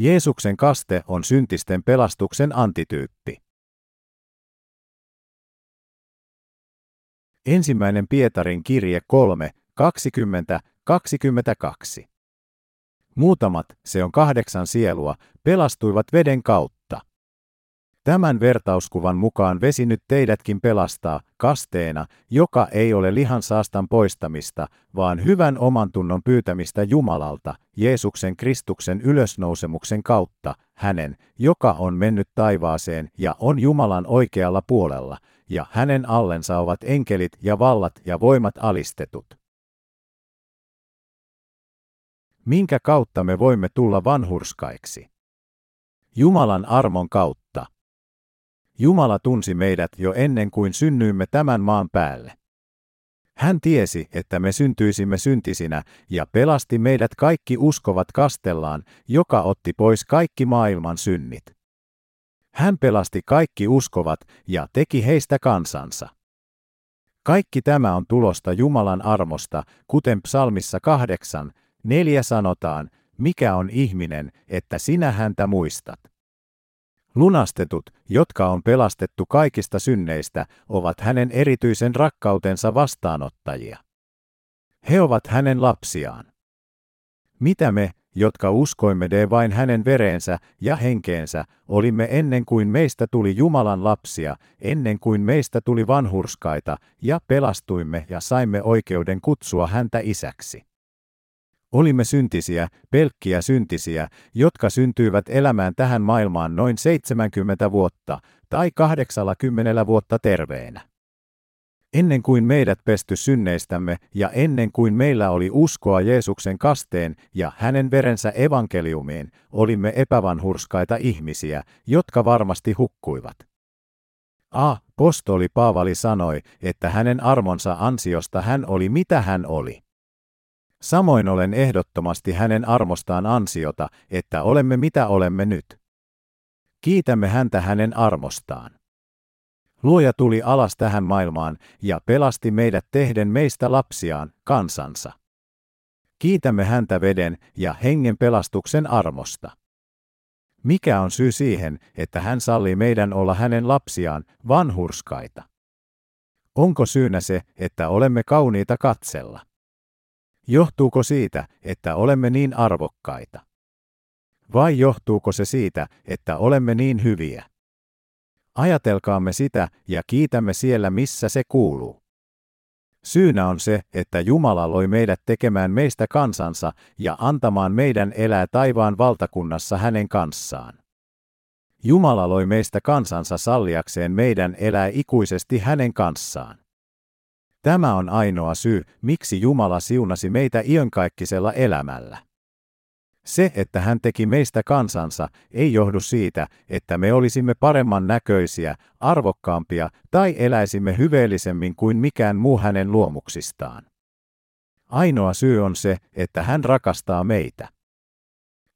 Jeesuksen kaste on syntisten pelastuksen antityyppi. Ensimmäinen Pietarin kirje 3, 20, 22. Muutamat, se on kahdeksan sielua, pelastuivat veden kautta. Tämän vertauskuvan mukaan vesi nyt teidätkin pelastaa kasteena, joka ei ole lihan saastan poistamista, vaan hyvän oman tunnon pyytämistä Jumalalta, Jeesuksen Kristuksen ylösnousemuksen kautta, hänen, joka on mennyt taivaaseen ja on Jumalan oikealla puolella, ja hänen allensa ovat enkelit ja vallat ja voimat alistetut. Minkä kautta me voimme tulla vanhurskaiksi? Jumalan armon kautta. Jumala tunsi meidät jo ennen kuin synnyimme tämän maan päälle. Hän tiesi, että me syntyisimme syntisinä ja pelasti meidät kaikki uskovat kastellaan, joka otti pois kaikki maailman synnit. Hän pelasti kaikki uskovat ja teki heistä kansansa. Kaikki tämä on tulosta Jumalan armosta, kuten psalmissa kahdeksan, neljä sanotaan, mikä on ihminen, että sinä häntä muistat. Lunastetut, jotka on pelastettu kaikista synneistä, ovat hänen erityisen rakkautensa vastaanottajia. He ovat hänen lapsiaan. Mitä me, jotka uskoimme de vain hänen vereensä ja henkeensä, olimme ennen kuin meistä tuli Jumalan lapsia, ennen kuin meistä tuli vanhurskaita, ja pelastuimme ja saimme oikeuden kutsua häntä isäksi. Olimme syntisiä, pelkkiä syntisiä, jotka syntyivät elämään tähän maailmaan noin 70 vuotta tai 80 vuotta terveenä. Ennen kuin meidät pesty synneistämme ja ennen kuin meillä oli uskoa Jeesuksen kasteen ja hänen verensä evankeliumiin, olimme epävanhurskaita ihmisiä, jotka varmasti hukkuivat. A. Postoli Paavali sanoi, että hänen armonsa ansiosta hän oli mitä hän oli. Samoin olen ehdottomasti hänen armostaan ansiota, että olemme mitä olemme nyt. Kiitämme häntä hänen armostaan. Luoja tuli alas tähän maailmaan ja pelasti meidät tehden meistä lapsiaan, kansansa. Kiitämme häntä veden ja hengen pelastuksen armosta. Mikä on syy siihen, että hän sallii meidän olla hänen lapsiaan, vanhurskaita? Onko syynä se, että olemme kauniita katsella? Johtuuko siitä, että olemme niin arvokkaita? Vai johtuuko se siitä, että olemme niin hyviä? Ajatelkaamme sitä ja kiitämme siellä, missä se kuuluu. Syynä on se, että Jumala loi meidät tekemään meistä kansansa ja antamaan meidän elää taivaan valtakunnassa hänen kanssaan. Jumala loi meistä kansansa salliakseen meidän elää ikuisesti hänen kanssaan. Tämä on ainoa syy, miksi Jumala siunasi meitä iankaikkisella elämällä. Se, että hän teki meistä kansansa, ei johdu siitä, että me olisimme paremman näköisiä, arvokkaampia tai eläisimme hyveellisemmin kuin mikään muu hänen luomuksistaan. Ainoa syy on se, että hän rakastaa meitä.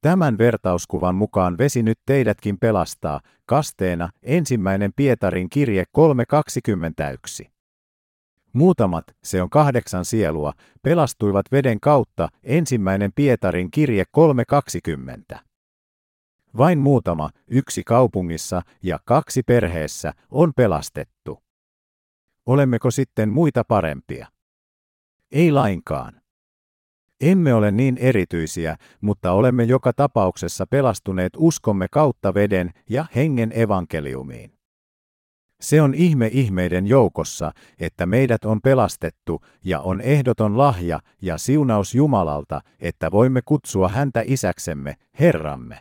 Tämän vertauskuvan mukaan vesi nyt teidätkin pelastaa, kasteena ensimmäinen Pietarin kirje 3.21. Muutamat, se on kahdeksan sielua, pelastuivat veden kautta ensimmäinen Pietarin kirje 3.20. Vain muutama, yksi kaupungissa ja kaksi perheessä, on pelastettu. Olemmeko sitten muita parempia? Ei lainkaan. Emme ole niin erityisiä, mutta olemme joka tapauksessa pelastuneet uskomme kautta veden ja hengen evankeliumiin. Se on ihme ihmeiden joukossa, että meidät on pelastettu ja on ehdoton lahja ja siunaus Jumalalta, että voimme kutsua häntä isäksemme, Herramme.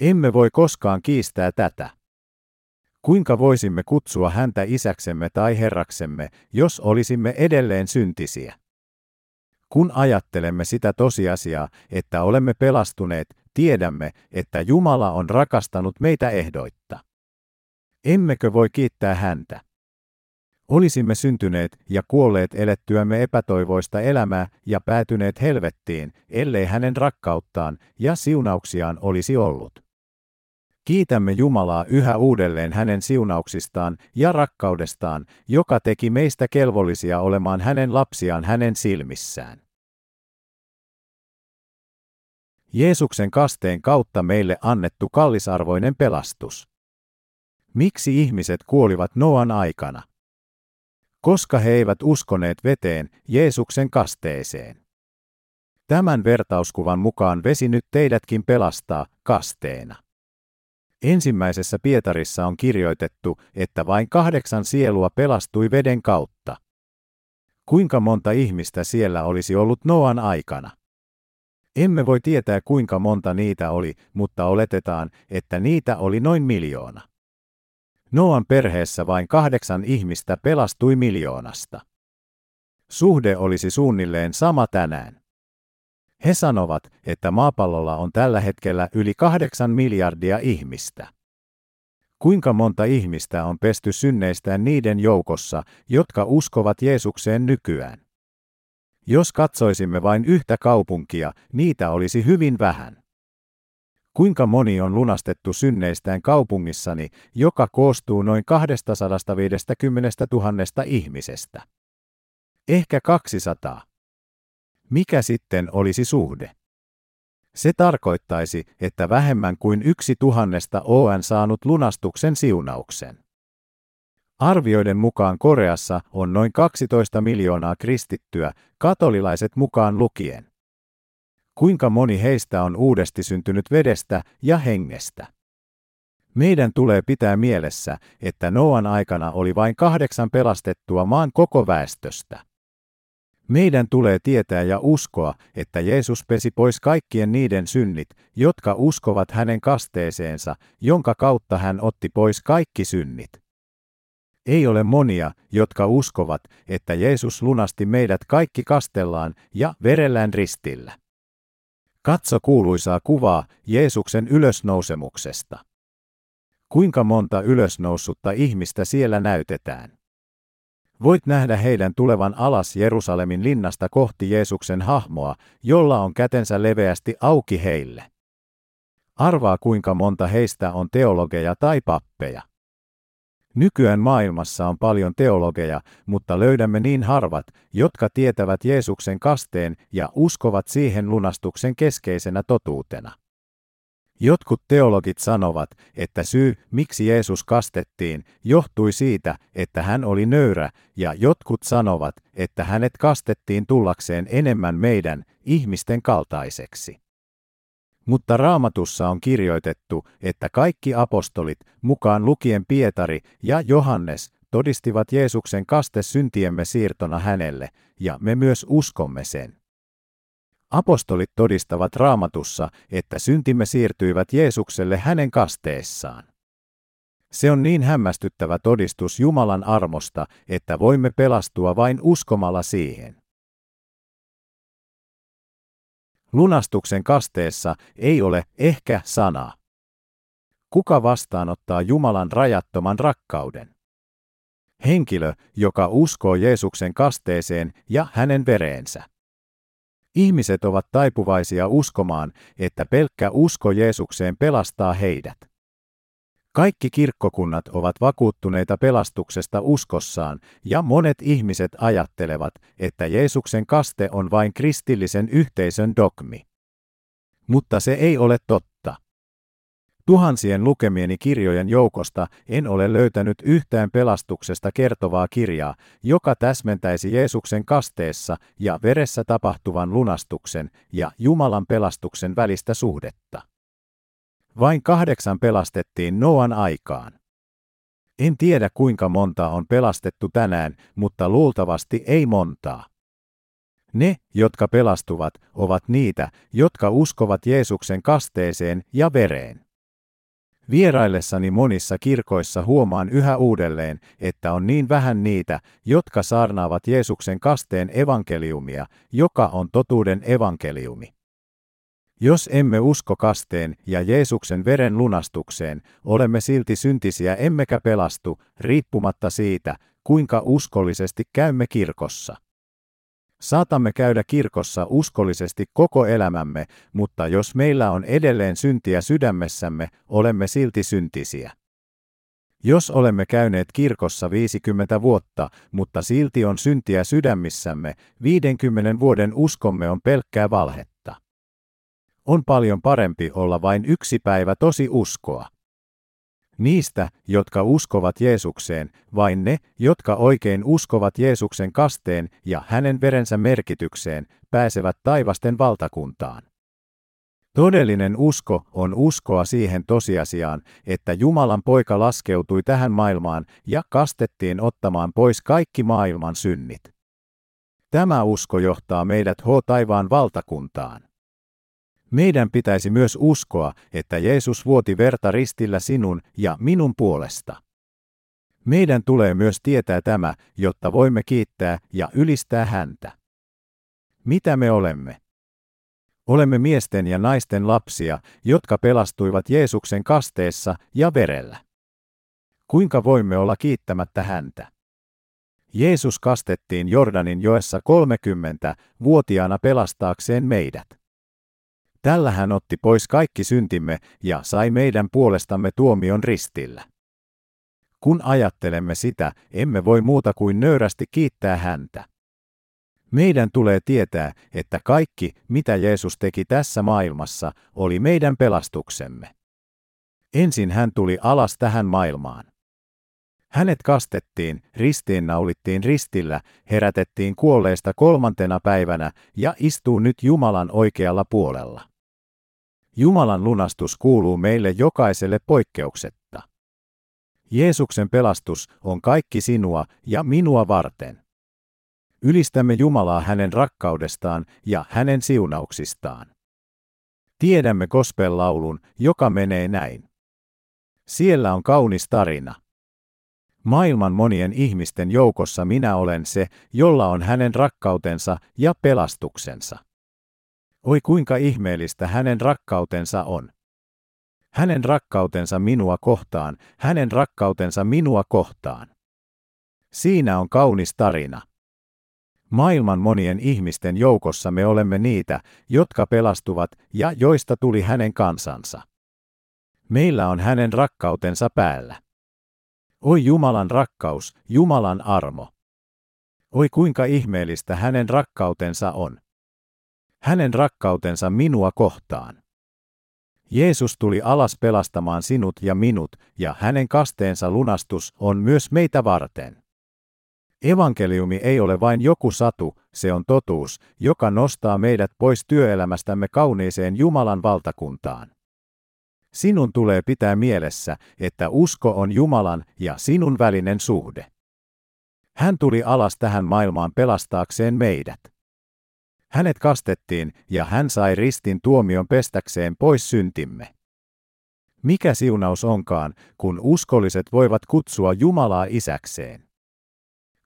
Emme voi koskaan kiistää tätä. Kuinka voisimme kutsua häntä isäksemme tai herraksemme, jos olisimme edelleen syntisiä? Kun ajattelemme sitä tosiasiaa, että olemme pelastuneet, tiedämme, että Jumala on rakastanut meitä ehdoitta. Emmekö voi kiittää häntä? Olisimme syntyneet ja kuolleet elettyämme epätoivoista elämää ja päätyneet helvettiin, ellei hänen rakkauttaan ja siunauksiaan olisi ollut. Kiitämme Jumalaa yhä uudelleen hänen siunauksistaan ja rakkaudestaan, joka teki meistä kelvollisia olemaan hänen lapsiaan hänen silmissään. Jeesuksen kasteen kautta meille annettu kallisarvoinen pelastus. Miksi ihmiset kuolivat Noan aikana? Koska he eivät uskoneet veteen, Jeesuksen kasteeseen. Tämän vertauskuvan mukaan vesi nyt teidätkin pelastaa kasteena. Ensimmäisessä Pietarissa on kirjoitettu, että vain kahdeksan sielua pelastui veden kautta. Kuinka monta ihmistä siellä olisi ollut Noan aikana? Emme voi tietää kuinka monta niitä oli, mutta oletetaan, että niitä oli noin miljoona. Noan perheessä vain kahdeksan ihmistä pelastui miljoonasta. Suhde olisi suunnilleen sama tänään. He sanovat, että maapallolla on tällä hetkellä yli kahdeksan miljardia ihmistä. Kuinka monta ihmistä on pesty synneistään niiden joukossa, jotka uskovat Jeesukseen nykyään? Jos katsoisimme vain yhtä kaupunkia, niitä olisi hyvin vähän. Kuinka moni on lunastettu synneistään kaupungissani, joka koostuu noin 250 000 ihmisestä? Ehkä 200. Mikä sitten olisi suhde? Se tarkoittaisi, että vähemmän kuin yksi tuhannesta on saanut lunastuksen siunauksen. Arvioiden mukaan Koreassa on noin 12 miljoonaa kristittyä, katolilaiset mukaan lukien. Kuinka moni heistä on uudesti syntynyt vedestä ja hengestä? Meidän tulee pitää mielessä, että Noan aikana oli vain kahdeksan pelastettua maan koko väestöstä. Meidän tulee tietää ja uskoa, että Jeesus pesi pois kaikkien niiden synnit, jotka uskovat hänen kasteeseensa, jonka kautta hän otti pois kaikki synnit. Ei ole monia, jotka uskovat, että Jeesus lunasti meidät kaikki kastellaan ja verellään ristillä. Katso kuuluisaa kuvaa Jeesuksen ylösnousemuksesta. Kuinka monta ylösnoussutta ihmistä siellä näytetään? Voit nähdä heidän tulevan alas Jerusalemin linnasta kohti Jeesuksen hahmoa, jolla on kätensä leveästi auki heille. Arvaa kuinka monta heistä on teologeja tai pappeja. Nykyään maailmassa on paljon teologeja, mutta löydämme niin harvat, jotka tietävät Jeesuksen kasteen ja uskovat siihen lunastuksen keskeisenä totuutena. Jotkut teologit sanovat, että syy, miksi Jeesus kastettiin, johtui siitä, että hän oli nöyrä, ja jotkut sanovat, että hänet kastettiin tullakseen enemmän meidän, ihmisten kaltaiseksi. Mutta raamatussa on kirjoitettu, että kaikki apostolit, mukaan lukien Pietari ja Johannes, todistivat Jeesuksen kaste syntiemme siirtona hänelle, ja me myös uskomme sen. Apostolit todistavat raamatussa, että syntimme siirtyivät Jeesukselle hänen kasteessaan. Se on niin hämmästyttävä todistus Jumalan armosta, että voimme pelastua vain uskomalla siihen. Lunastuksen kasteessa ei ole ehkä sanaa. Kuka vastaanottaa Jumalan rajattoman rakkauden? Henkilö, joka uskoo Jeesuksen kasteeseen ja hänen vereensä. Ihmiset ovat taipuvaisia uskomaan, että pelkkä usko Jeesukseen pelastaa heidät. Kaikki kirkkokunnat ovat vakuuttuneita pelastuksesta uskossaan, ja monet ihmiset ajattelevat, että Jeesuksen kaste on vain kristillisen yhteisön dogmi. Mutta se ei ole totta. Tuhansien lukemieni kirjojen joukosta en ole löytänyt yhtään pelastuksesta kertovaa kirjaa, joka täsmentäisi Jeesuksen kasteessa ja veressä tapahtuvan lunastuksen ja Jumalan pelastuksen välistä suhdetta. Vain kahdeksan pelastettiin Noan aikaan. En tiedä kuinka monta on pelastettu tänään, mutta luultavasti ei montaa. Ne, jotka pelastuvat, ovat niitä, jotka uskovat Jeesuksen kasteeseen ja vereen. Vieraillessani monissa kirkoissa huomaan yhä uudelleen, että on niin vähän niitä, jotka saarnaavat Jeesuksen kasteen evankeliumia, joka on totuuden evankeliumi. Jos emme usko kasteen ja Jeesuksen veren lunastukseen, olemme silti syntisiä emmekä pelastu, riippumatta siitä, kuinka uskollisesti käymme kirkossa. Saatamme käydä kirkossa uskollisesti koko elämämme, mutta jos meillä on edelleen syntiä sydämessämme, olemme silti syntisiä. Jos olemme käyneet kirkossa 50 vuotta, mutta silti on syntiä sydämissämme, 50 vuoden uskomme on pelkkää valhetta. On paljon parempi olla vain yksi päivä tosi uskoa. Niistä, jotka uskovat Jeesukseen, vain ne, jotka oikein uskovat Jeesuksen kasteen ja hänen verensä merkitykseen, pääsevät taivasten valtakuntaan. Todellinen usko on uskoa siihen tosiasiaan, että Jumalan poika laskeutui tähän maailmaan ja kastettiin ottamaan pois kaikki maailman synnit. Tämä usko johtaa meidät H taivaan valtakuntaan. Meidän pitäisi myös uskoa, että Jeesus vuoti verta ristillä sinun ja minun puolesta. Meidän tulee myös tietää tämä, jotta voimme kiittää ja ylistää häntä. Mitä me olemme? Olemme miesten ja naisten lapsia, jotka pelastuivat Jeesuksen kasteessa ja verellä. Kuinka voimme olla kiittämättä häntä? Jeesus kastettiin Jordanin joessa 30-vuotiaana pelastaakseen meidät. Tällä hän otti pois kaikki syntimme ja sai meidän puolestamme tuomion ristillä. Kun ajattelemme sitä, emme voi muuta kuin nöyrästi kiittää häntä. Meidän tulee tietää, että kaikki, mitä Jeesus teki tässä maailmassa, oli meidän pelastuksemme. Ensin hän tuli alas tähän maailmaan. Hänet kastettiin, ristiinnaulittiin ristillä, herätettiin kuolleista kolmantena päivänä ja istuu nyt Jumalan oikealla puolella. Jumalan lunastus kuuluu meille jokaiselle poikkeuksetta. Jeesuksen pelastus on kaikki sinua ja minua varten. Ylistämme Jumalaa hänen rakkaudestaan ja hänen siunauksistaan. Tiedämme gospel-laulun, joka menee näin. Siellä on kaunis tarina. Maailman monien ihmisten joukossa minä olen se, jolla on hänen rakkautensa ja pelastuksensa. Oi kuinka ihmeellistä hänen rakkautensa on. Hänen rakkautensa minua kohtaan, hänen rakkautensa minua kohtaan. Siinä on kaunis tarina. Maailman monien ihmisten joukossa me olemme niitä, jotka pelastuvat ja joista tuli hänen kansansa. Meillä on hänen rakkautensa päällä. Oi Jumalan rakkaus, Jumalan armo. Oi kuinka ihmeellistä hänen rakkautensa on. Hänen rakkautensa minua kohtaan. Jeesus tuli alas pelastamaan sinut ja minut, ja hänen kasteensa lunastus on myös meitä varten. Evankeliumi ei ole vain joku satu, se on totuus, joka nostaa meidät pois työelämästämme kauniiseen Jumalan valtakuntaan. Sinun tulee pitää mielessä, että usko on Jumalan ja sinun välinen suhde. Hän tuli alas tähän maailmaan pelastaakseen meidät. Hänet kastettiin ja hän sai ristin tuomion pestäkseen pois syntimme. Mikä siunaus onkaan, kun uskolliset voivat kutsua Jumalaa isäkseen?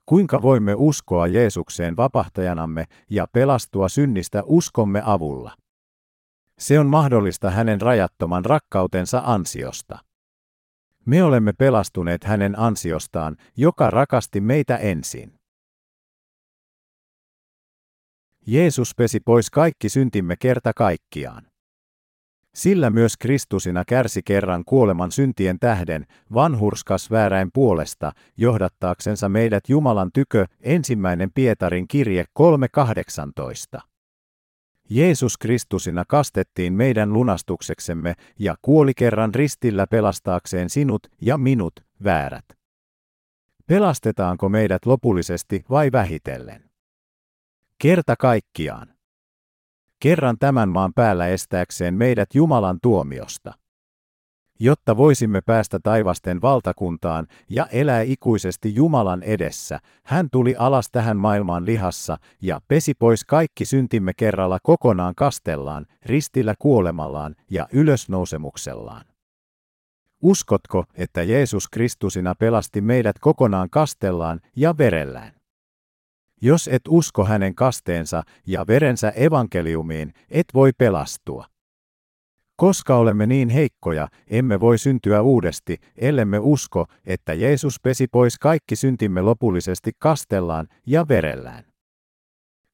Kuinka voimme uskoa Jeesukseen vapahtajanamme ja pelastua synnistä uskomme avulla? Se on mahdollista hänen rajattoman rakkautensa ansiosta. Me olemme pelastuneet hänen ansiostaan, joka rakasti meitä ensin. Jeesus pesi pois kaikki syntimme kerta kaikkiaan. Sillä myös Kristusina kärsi kerran kuoleman syntien tähden, vanhurskas vääräin puolesta, johdattaaksensa meidät Jumalan tykö, ensimmäinen Pietarin kirje 3.18. Jeesus Kristusina kastettiin meidän lunastukseksemme ja kuoli kerran ristillä pelastaakseen sinut ja minut, väärät. Pelastetaanko meidät lopullisesti vai vähitellen? Kerta kaikkiaan. Kerran tämän maan päällä estääkseen meidät Jumalan tuomiosta. Jotta voisimme päästä taivasten valtakuntaan ja elää ikuisesti Jumalan edessä, hän tuli alas tähän maailmaan lihassa ja pesi pois kaikki syntimme kerralla kokonaan kastellaan, ristillä kuolemallaan ja ylösnousemuksellaan. Uskotko, että Jeesus Kristusina pelasti meidät kokonaan kastellaan ja verellään? Jos et usko hänen kasteensa ja verensä evankeliumiin, et voi pelastua. Koska olemme niin heikkoja, emme voi syntyä uudesti, ellemme usko, että Jeesus pesi pois kaikki syntimme lopullisesti kastellaan ja verellään.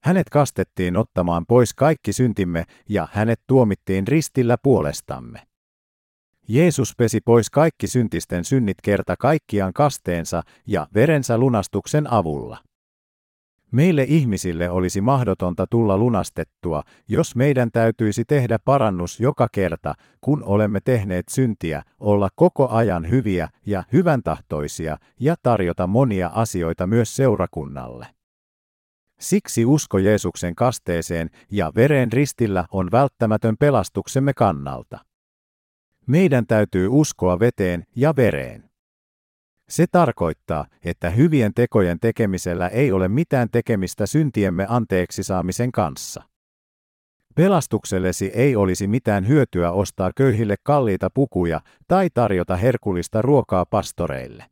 Hänet kastettiin ottamaan pois kaikki syntimme ja hänet tuomittiin ristillä puolestamme. Jeesus pesi pois kaikki syntisten synnit kerta kaikkiaan kasteensa ja verensä lunastuksen avulla. Meille ihmisille olisi mahdotonta tulla lunastettua, jos meidän täytyisi tehdä parannus joka kerta, kun olemme tehneet syntiä, olla koko ajan hyviä ja hyväntahtoisia ja tarjota monia asioita myös seurakunnalle. Siksi usko Jeesuksen kasteeseen ja veren ristillä on välttämätön pelastuksemme kannalta. Meidän täytyy uskoa veteen ja vereen. Se tarkoittaa, että hyvien tekojen tekemisellä ei ole mitään tekemistä syntiemme anteeksi saamisen kanssa. Pelastuksellesi ei olisi mitään hyötyä ostaa köyhille kalliita pukuja tai tarjota herkullista ruokaa pastoreille.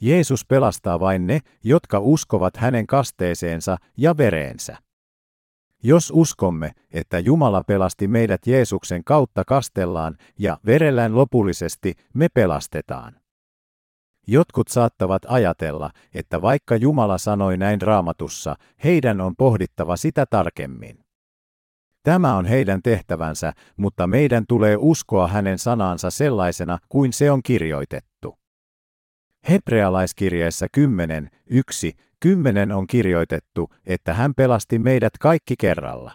Jeesus pelastaa vain ne, jotka uskovat hänen kasteeseensa ja vereensä. Jos uskomme, että Jumala pelasti meidät Jeesuksen kautta kastellaan ja verellään lopullisesti, me pelastetaan. Jotkut saattavat ajatella, että vaikka Jumala sanoi näin raamatussa, heidän on pohdittava sitä tarkemmin. Tämä on heidän tehtävänsä, mutta meidän tulee uskoa hänen sanansa sellaisena kuin se on kirjoitettu. Hebrealaiskirjeessä 10, 1, 10 on kirjoitettu, että hän pelasti meidät kaikki kerralla.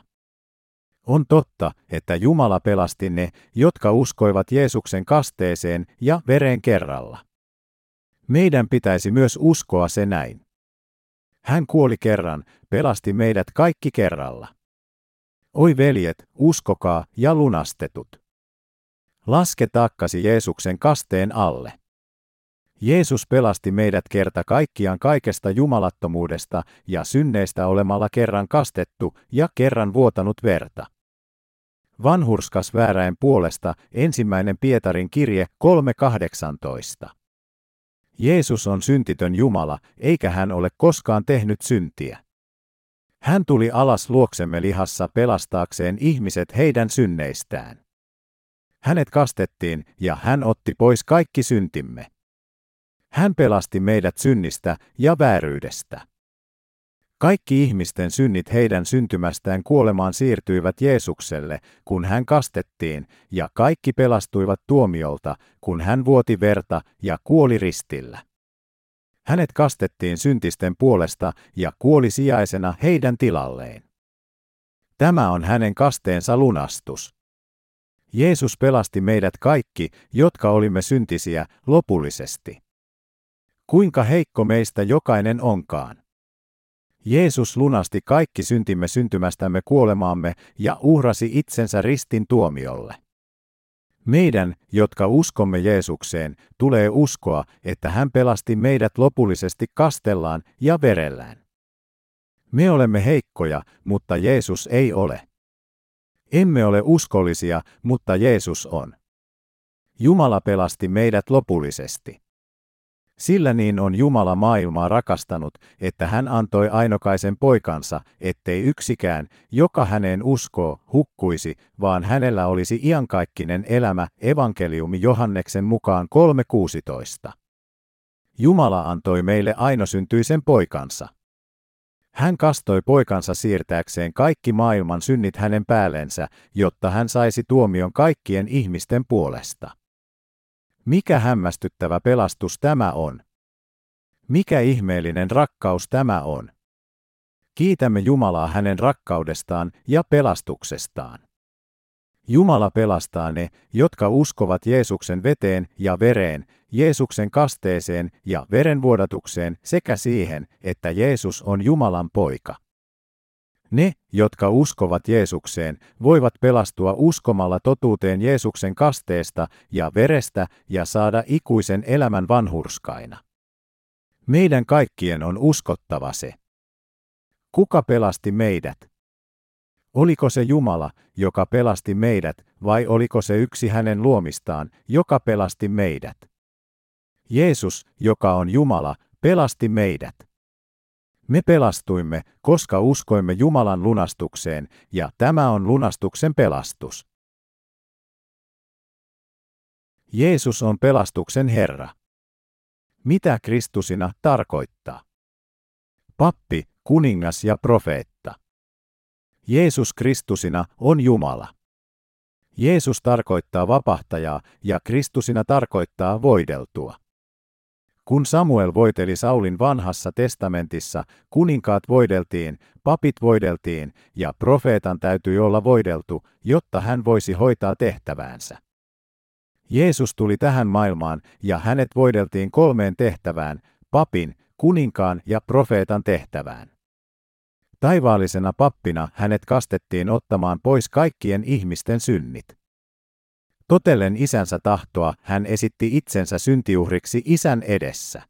On totta, että Jumala pelasti ne, jotka uskoivat Jeesuksen kasteeseen ja veren kerralla. Meidän pitäisi myös uskoa se näin. Hän kuoli kerran, pelasti meidät kaikki kerralla. Oi veljet, uskokaa ja lunastetut. Laske takkasi Jeesuksen kasteen alle. Jeesus pelasti meidät kerta kaikkiaan kaikesta jumalattomuudesta ja synneistä olemalla kerran kastettu ja kerran vuotanut verta. Vanhurskas vääräin puolesta ensimmäinen Pietarin kirje 3.18. Jeesus on syntitön Jumala, eikä hän ole koskaan tehnyt syntiä. Hän tuli alas luoksemme lihassa pelastaakseen ihmiset heidän synneistään. Hänet kastettiin ja hän otti pois kaikki syntimme. Hän pelasti meidät synnistä ja vääryydestä. Kaikki ihmisten synnit heidän syntymästään kuolemaan siirtyivät Jeesukselle, kun hän kastettiin, ja kaikki pelastuivat tuomiolta, kun hän vuoti verta ja kuoli ristillä. Hänet kastettiin syntisten puolesta ja kuoli sijaisena heidän tilalleen. Tämä on hänen kasteensa lunastus. Jeesus pelasti meidät kaikki, jotka olimme syntisiä, lopullisesti. Kuinka heikko meistä jokainen onkaan. Jeesus lunasti kaikki syntimme syntymästämme kuolemaamme ja uhrasi itsensä ristin tuomiolle. Meidän, jotka uskomme Jeesukseen, tulee uskoa, että hän pelasti meidät lopullisesti kastellaan ja verellään. Me olemme heikkoja, mutta Jeesus ei ole. Emme ole uskollisia, mutta Jeesus on. Jumala pelasti meidät lopullisesti. Sillä niin on Jumala maailmaa rakastanut, että hän antoi ainokaisen poikansa, ettei yksikään, joka häneen uskoo, hukkuisi, vaan hänellä olisi iankaikkinen elämä, evankeliumi Johanneksen mukaan 3.16. Jumala antoi meille ainosyntyisen poikansa. Hän kastoi poikansa siirtääkseen kaikki maailman synnit hänen päällensä, jotta hän saisi tuomion kaikkien ihmisten puolesta. Mikä hämmästyttävä pelastus tämä on? Mikä ihmeellinen rakkaus tämä on? Kiitämme Jumalaa hänen rakkaudestaan ja pelastuksestaan. Jumala pelastaa ne, jotka uskovat Jeesuksen veteen ja vereen, Jeesuksen kasteeseen ja verenvuodatukseen sekä siihen, että Jeesus on Jumalan poika. Ne, jotka uskovat Jeesukseen, voivat pelastua uskomalla totuuteen Jeesuksen kasteesta ja verestä ja saada ikuisen elämän vanhurskaina. Meidän kaikkien on uskottava se. Kuka pelasti meidät? Oliko se Jumala, joka pelasti meidät, vai oliko se yksi hänen luomistaan, joka pelasti meidät? Jeesus, joka on Jumala, pelasti meidät. Me pelastuimme, koska uskoimme Jumalan lunastukseen, ja tämä on lunastuksen pelastus. Jeesus on pelastuksen Herra. Mitä Kristusina tarkoittaa? Pappi, kuningas ja profeetta. Jeesus Kristusina on Jumala. Jeesus tarkoittaa vapahtajaa ja Kristusina tarkoittaa voideltua. Kun Samuel voiteli Saulin vanhassa testamentissa, kuninkaat voideltiin, papit voideltiin ja profeetan täytyi olla voideltu, jotta hän voisi hoitaa tehtäväänsä. Jeesus tuli tähän maailmaan ja hänet voideltiin kolmeen tehtävään, papin, kuninkaan ja profeetan tehtävään. Taivaallisena pappina hänet kastettiin ottamaan pois kaikkien ihmisten synnit. Totellen isänsä tahtoa, hän esitti itsensä syntiuhriksi isän edessä.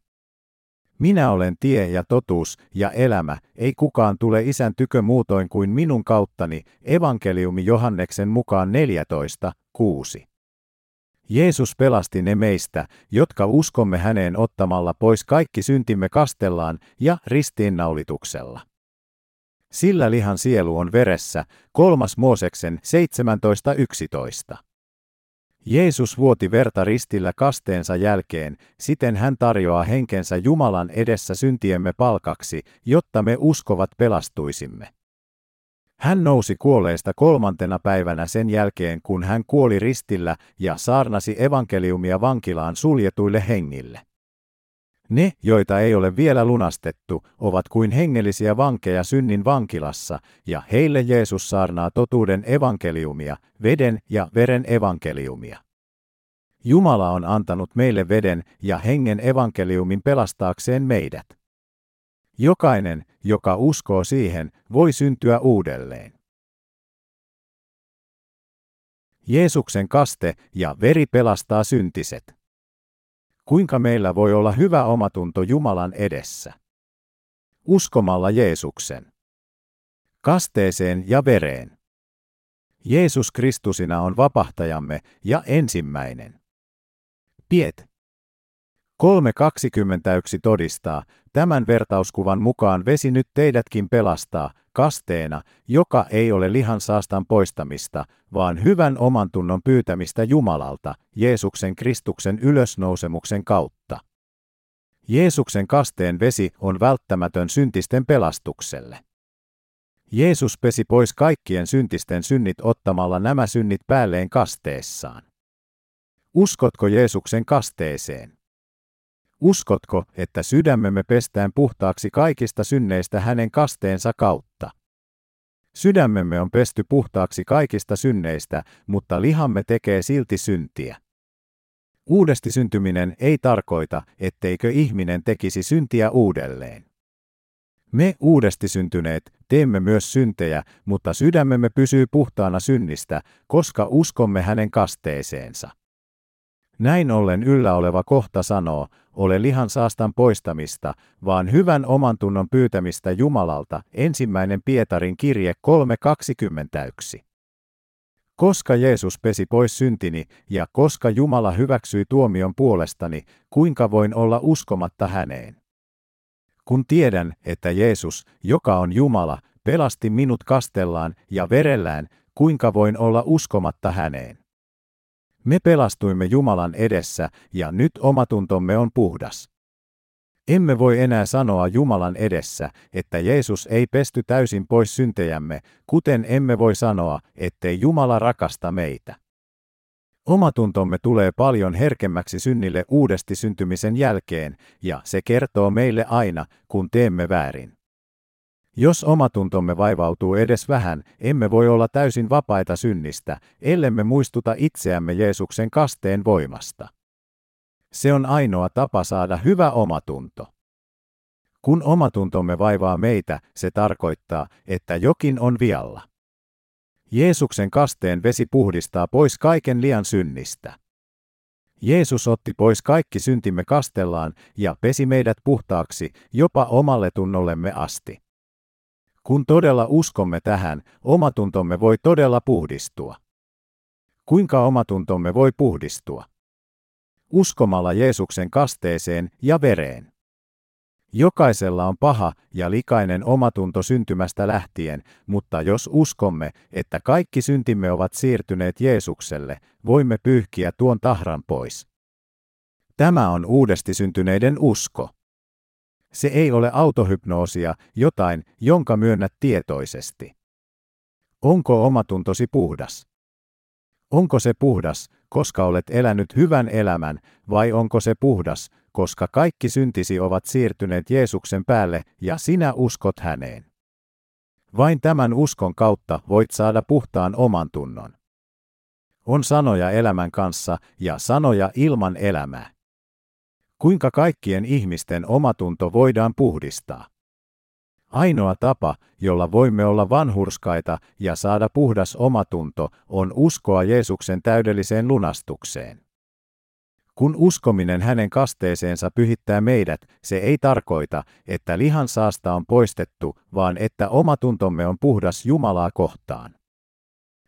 Minä olen tie ja totuus ja elämä, ei kukaan tule isän tykö muutoin kuin minun kauttani, evankeliumi Johanneksen mukaan 14, 6. Jeesus pelasti ne meistä, jotka uskomme häneen ottamalla pois kaikki syntimme kastellaan ja ristiinnaulituksella. Sillä lihan sielu on veressä, kolmas Mooseksen 17.11. Jeesus vuoti verta ristillä kasteensa jälkeen, siten hän tarjoaa henkensä Jumalan edessä syntiemme palkaksi, jotta me uskovat pelastuisimme. Hän nousi kuolleista kolmantena päivänä sen jälkeen, kun hän kuoli ristillä ja saarnasi evankeliumia vankilaan suljetuille hengille. Ne, joita ei ole vielä lunastettu, ovat kuin hengellisiä vankeja synnin vankilassa, ja heille Jeesus saarnaa totuuden evankeliumia, veden ja veren evankeliumia. Jumala on antanut meille veden ja hengen evankeliumin pelastaakseen meidät. Jokainen, joka uskoo siihen, voi syntyä uudelleen. Jeesuksen kaste ja veri pelastaa syntiset. Kuinka meillä voi olla hyvä omatunto Jumalan edessä? Uskomalla Jeesuksen. Kasteeseen ja vereen. Jeesus Kristusina on vapahtajamme ja ensimmäinen. Piet. 3.21 todistaa, tämän vertauskuvan mukaan vesi nyt teidätkin pelastaa, kasteena, joka ei ole lihan saastan poistamista, vaan hyvän omantunnon pyytämistä Jumalalta, Jeesuksen Kristuksen ylösnousemuksen kautta. Jeesuksen kasteen vesi on välttämätön syntisten pelastukselle. Jeesus pesi pois kaikkien syntisten synnit ottamalla nämä synnit päälleen kasteessaan. Uskotko Jeesuksen kasteeseen? Uskotko, että sydämemme pestään puhtaaksi kaikista synneistä hänen kasteensa kautta? Sydämemme on pesty puhtaaksi kaikista synneistä, mutta lihamme tekee silti syntiä. Uudesti syntyminen ei tarkoita, etteikö ihminen tekisi syntiä uudelleen. Me uudesti syntyneet teemme myös syntejä, mutta sydämemme pysyy puhtaana synnistä, koska uskomme hänen kasteeseensa. Näin ollen yllä oleva kohta sanoo, ole lihan saastan poistamista, vaan hyvän oman tunnon pyytämistä Jumalalta, ensimmäinen Pietarin kirje 3.21. Koska Jeesus pesi pois syntini ja koska Jumala hyväksyi tuomion puolestani, kuinka voin olla uskomatta häneen? Kun tiedän, että Jeesus, joka on Jumala, pelasti minut kastellaan ja verellään, kuinka voin olla uskomatta häneen? Me pelastuimme Jumalan edessä ja nyt omatuntomme on puhdas. Emme voi enää sanoa Jumalan edessä, että Jeesus ei pesty täysin pois syntejämme, kuten emme voi sanoa, ettei Jumala rakasta meitä. Omatuntomme tulee paljon herkemmäksi synnille uudesti syntymisen jälkeen, ja se kertoo meille aina, kun teemme väärin. Jos omatuntomme vaivautuu edes vähän, emme voi olla täysin vapaita synnistä, ellemme muistuta itseämme Jeesuksen kasteen voimasta. Se on ainoa tapa saada hyvä omatunto. Kun omatuntomme vaivaa meitä, se tarkoittaa, että jokin on vialla. Jeesuksen kasteen vesi puhdistaa pois kaiken liian synnistä. Jeesus otti pois kaikki syntimme kastellaan ja pesi meidät puhtaaksi jopa omalle tunnollemme asti. Kun todella uskomme tähän, omatuntomme voi todella puhdistua. Kuinka omatuntomme voi puhdistua? Uskomalla Jeesuksen kasteeseen ja vereen. Jokaisella on paha ja likainen omatunto syntymästä lähtien, mutta jos uskomme, että kaikki syntimme ovat siirtyneet Jeesukselle, voimme pyyhkiä tuon tahran pois. Tämä on uudesti syntyneiden usko. Se ei ole autohypnoosia, jotain, jonka myönnät tietoisesti. Onko omatuntosi puhdas? Onko se puhdas, koska olet elänyt hyvän elämän, vai onko se puhdas, koska kaikki syntisi ovat siirtyneet Jeesuksen päälle ja sinä uskot häneen. Vain tämän uskon kautta voit saada puhtaan oman tunnon. On sanoja elämän kanssa ja sanoja ilman elämää. Kuinka kaikkien ihmisten omatunto voidaan puhdistaa? Ainoa tapa, jolla voimme olla vanhurskaita ja saada puhdas omatunto, on uskoa Jeesuksen täydelliseen lunastukseen. Kun uskominen hänen kasteeseensa pyhittää meidät, se ei tarkoita, että lihan saasta on poistettu, vaan että omatuntomme on puhdas Jumalaa kohtaan.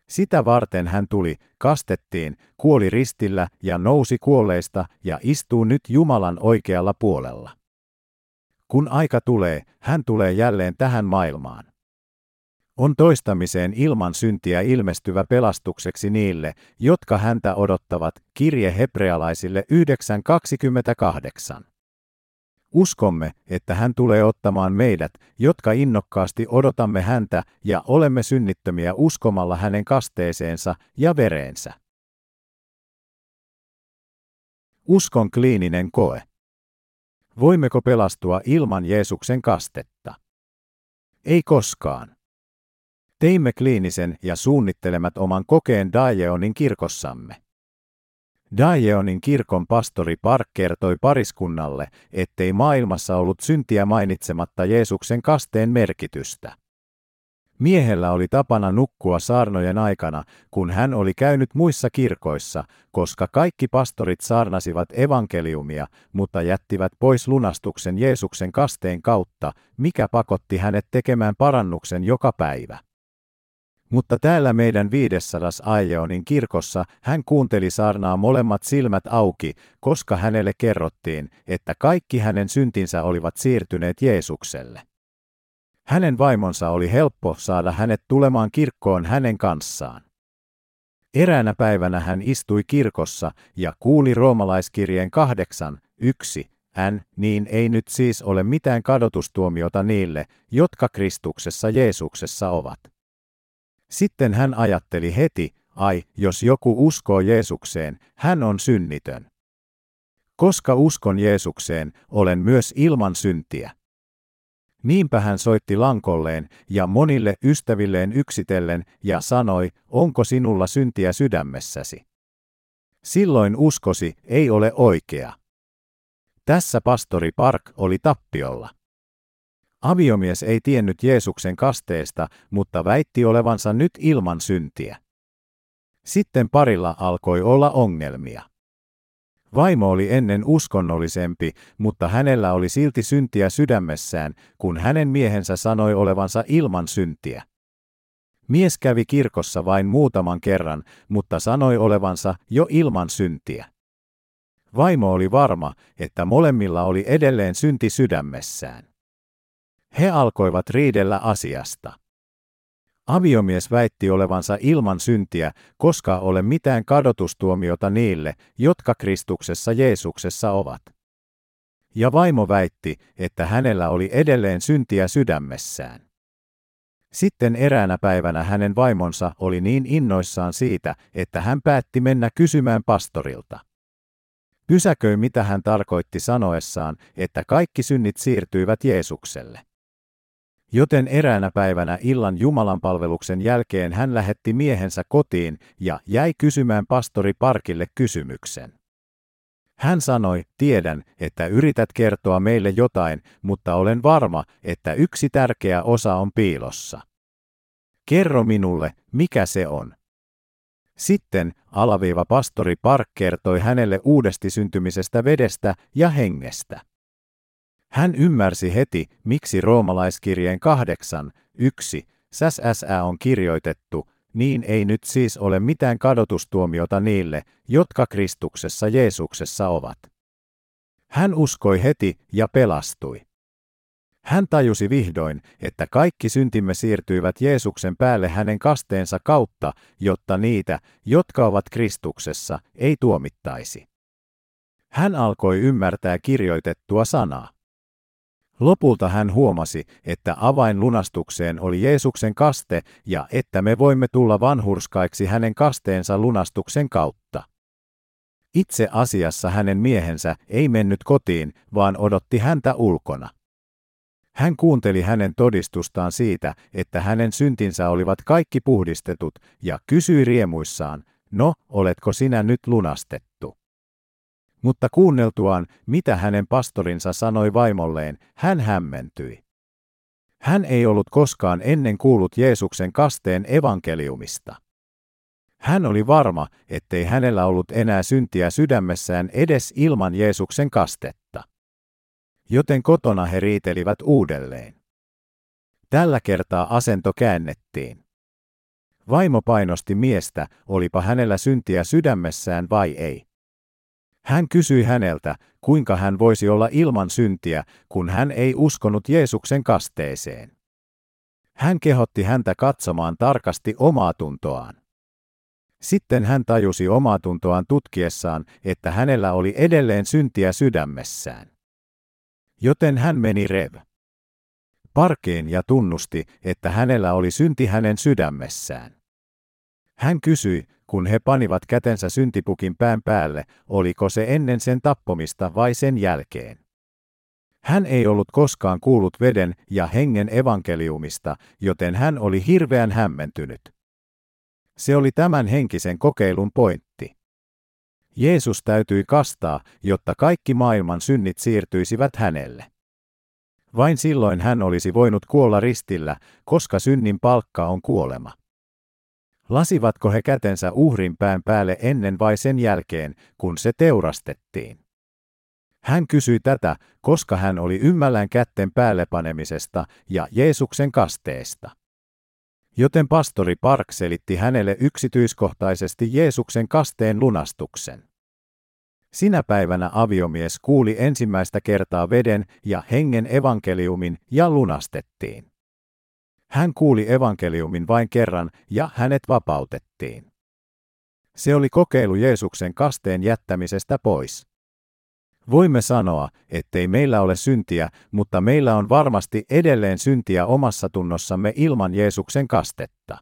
Sitä varten hän tuli, kastettiin, kuoli ristillä ja nousi kuolleista ja istuu nyt Jumalan oikealla puolella. Kun aika tulee, hän tulee jälleen tähän maailmaan. On toistamiseen ilman syntiä ilmestyvä pelastukseksi niille, jotka häntä odottavat, kirje hebrealaisille 9.28. Uskomme, että hän tulee ottamaan meidät, jotka innokkaasti odotamme häntä ja olemme synnittömiä uskomalla hänen kasteeseensa ja vereensä. Uskon kliininen koe. Voimmeko pelastua ilman Jeesuksen kastetta? Ei koskaan. Teimme kliinisen ja suunnittelemat oman kokeen Daeonin kirkossamme. Daeonin kirkon pastori Park kertoi pariskunnalle, ettei maailmassa ollut syntiä mainitsematta Jeesuksen kasteen merkitystä. Miehellä oli tapana nukkua saarnojen aikana, kun hän oli käynyt muissa kirkoissa, koska kaikki pastorit saarnasivat evankeliumia, mutta jättivät pois lunastuksen Jeesuksen kasteen kautta, mikä pakotti hänet tekemään parannuksen joka päivä. Mutta täällä meidän 500 Aieonin kirkossa hän kuunteli saarnaa molemmat silmät auki, koska hänelle kerrottiin, että kaikki hänen syntinsä olivat siirtyneet Jeesukselle. Hänen vaimonsa oli helppo saada hänet tulemaan kirkkoon hänen kanssaan. Eräänä päivänä hän istui kirkossa ja kuuli roomalaiskirjeen kahdeksan, yksi, hän, niin ei nyt siis ole mitään kadotustuomiota niille, jotka Kristuksessa Jeesuksessa ovat. Sitten hän ajatteli heti, ai, jos joku uskoo Jeesukseen, hän on synnitön. Koska uskon Jeesukseen, olen myös ilman syntiä. Niinpä hän soitti lankolleen ja monille ystävilleen yksitellen ja sanoi, onko sinulla syntiä sydämessäsi. Silloin uskosi ei ole oikea. Tässä pastori Park oli tappiolla. Aviomies ei tiennyt Jeesuksen kasteesta, mutta väitti olevansa nyt ilman syntiä. Sitten parilla alkoi olla ongelmia. Vaimo oli ennen uskonnollisempi, mutta hänellä oli silti syntiä sydämessään, kun hänen miehensä sanoi olevansa ilman syntiä. Mies kävi kirkossa vain muutaman kerran, mutta sanoi olevansa jo ilman syntiä. Vaimo oli varma, että molemmilla oli edelleen synti sydämessään. He alkoivat riidellä asiasta. Aviomies väitti olevansa ilman syntiä, koska ole mitään kadotustuomiota niille, jotka Kristuksessa Jeesuksessa ovat. Ja vaimo väitti, että hänellä oli edelleen syntiä sydämessään. Sitten eräänä päivänä hänen vaimonsa oli niin innoissaan siitä, että hän päätti mennä kysymään pastorilta. Pysäköi mitä hän tarkoitti sanoessaan, että kaikki synnit siirtyivät Jeesukselle. Joten eräänä päivänä illan Jumalanpalveluksen jälkeen hän lähetti miehensä kotiin ja jäi kysymään pastori Parkille kysymyksen. Hän sanoi, tiedän, että yrität kertoa meille jotain, mutta olen varma, että yksi tärkeä osa on piilossa. Kerro minulle, mikä se on. Sitten alaviiva pastori Park kertoi hänelle uudesti syntymisestä vedestä ja hengestä. Hän ymmärsi heti, miksi roomalaiskirjeen kahdeksan, yksi, SSA on kirjoitettu, niin ei nyt siis ole mitään kadotustuomiota niille, jotka Kristuksessa Jeesuksessa ovat. Hän uskoi heti ja pelastui. Hän tajusi vihdoin, että kaikki syntimme siirtyivät Jeesuksen päälle hänen kasteensa kautta, jotta niitä, jotka ovat Kristuksessa, ei tuomittaisi. Hän alkoi ymmärtää kirjoitettua sanaa. Lopulta hän huomasi, että avain lunastukseen oli Jeesuksen kaste ja että me voimme tulla vanhurskaiksi hänen kasteensa lunastuksen kautta. Itse asiassa hänen miehensä ei mennyt kotiin, vaan odotti häntä ulkona. Hän kuunteli hänen todistustaan siitä, että hänen syntinsä olivat kaikki puhdistetut, ja kysyi riemuissaan, no, oletko sinä nyt lunastettu? Mutta kuunneltuaan, mitä hänen pastorinsa sanoi vaimolleen, hän hämmentyi. Hän ei ollut koskaan ennen kuullut Jeesuksen kasteen evankeliumista. Hän oli varma, ettei hänellä ollut enää syntiä sydämessään edes ilman Jeesuksen kastetta. Joten kotona he riitelivät uudelleen. Tällä kertaa asento käännettiin. Vaimo painosti miestä, olipa hänellä syntiä sydämessään vai ei. Hän kysyi häneltä, kuinka hän voisi olla ilman syntiä, kun hän ei uskonut Jeesuksen kasteeseen. Hän kehotti häntä katsomaan tarkasti omaa tuntoaan. Sitten hän tajusi omaa tuntoaan tutkiessaan, että hänellä oli edelleen syntiä sydämessään. Joten hän meni Rev. Parkeen ja tunnusti, että hänellä oli synti hänen sydämessään. Hän kysyi, kun he panivat kätensä syntipukin pään päälle, oliko se ennen sen tappomista vai sen jälkeen. Hän ei ollut koskaan kuullut veden ja hengen evankeliumista, joten hän oli hirveän hämmentynyt. Se oli tämän henkisen kokeilun pointti. Jeesus täytyi kastaa, jotta kaikki maailman synnit siirtyisivät hänelle. Vain silloin hän olisi voinut kuolla ristillä, koska synnin palkka on kuolema. Lasivatko he kätensä uhrin pään päälle ennen vai sen jälkeen, kun se teurastettiin? Hän kysyi tätä, koska hän oli ymmällään kätten päälle panemisesta ja Jeesuksen kasteesta. Joten pastori Park selitti hänelle yksityiskohtaisesti Jeesuksen kasteen lunastuksen. Sinä päivänä aviomies kuuli ensimmäistä kertaa veden ja hengen evankeliumin ja lunastettiin. Hän kuuli evankeliumin vain kerran ja hänet vapautettiin. Se oli kokeilu Jeesuksen kasteen jättämisestä pois. Voimme sanoa, ettei meillä ole syntiä, mutta meillä on varmasti edelleen syntiä omassa tunnossamme ilman Jeesuksen kastetta.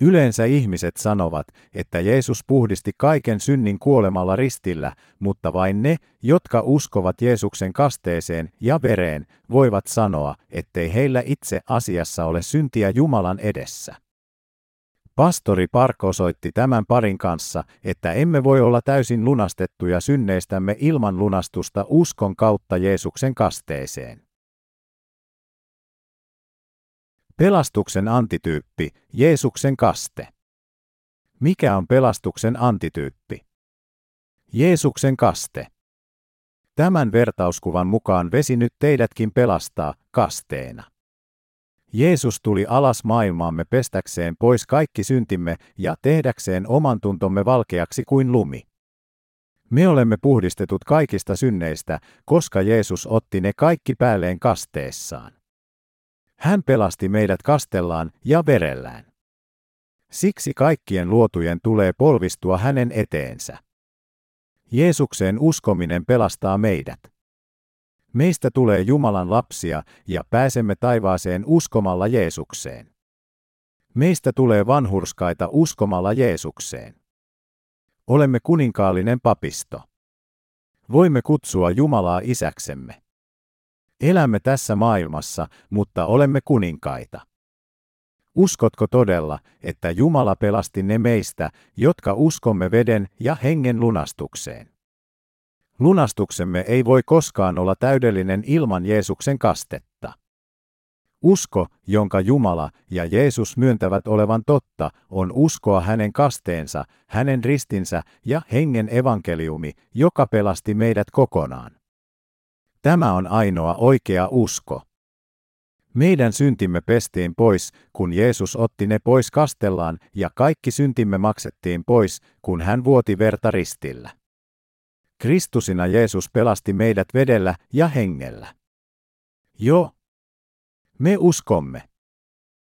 Yleensä ihmiset sanovat, että Jeesus puhdisti kaiken synnin kuolemalla ristillä, mutta vain ne, jotka uskovat Jeesuksen kasteeseen ja vereen, voivat sanoa, ettei heillä itse asiassa ole syntiä Jumalan edessä. Pastori Park osoitti tämän parin kanssa, että emme voi olla täysin lunastettuja synneistämme ilman lunastusta uskon kautta Jeesuksen kasteeseen. Pelastuksen antityyppi, Jeesuksen kaste. Mikä on pelastuksen antityyppi? Jeesuksen kaste. Tämän vertauskuvan mukaan vesi nyt teidätkin pelastaa kasteena. Jeesus tuli alas maailmaamme pestäkseen pois kaikki syntimme ja tehdäkseen oman tuntomme valkeaksi kuin lumi. Me olemme puhdistetut kaikista synneistä, koska Jeesus otti ne kaikki päälleen kasteessaan. Hän pelasti meidät kastellaan ja verellään. Siksi kaikkien luotujen tulee polvistua hänen eteensä. Jeesukseen uskominen pelastaa meidät. Meistä tulee Jumalan lapsia ja pääsemme taivaaseen uskomalla Jeesukseen. Meistä tulee vanhurskaita uskomalla Jeesukseen. Olemme kuninkaallinen papisto. Voimme kutsua Jumalaa isäksemme. Elämme tässä maailmassa, mutta olemme kuninkaita. Uskotko todella, että Jumala pelasti ne meistä, jotka uskomme veden ja hengen lunastukseen? Lunastuksemme ei voi koskaan olla täydellinen ilman Jeesuksen kastetta. Usko, jonka Jumala ja Jeesus myöntävät olevan totta, on uskoa hänen kasteensa, hänen ristinsä ja hengen evankeliumi, joka pelasti meidät kokonaan. Tämä on ainoa oikea usko. Meidän syntimme pestiin pois, kun Jeesus otti ne pois kastellaan, ja kaikki syntimme maksettiin pois, kun hän vuoti verta ristillä. Kristusina Jeesus pelasti meidät vedellä ja hengellä. Jo. Me uskomme.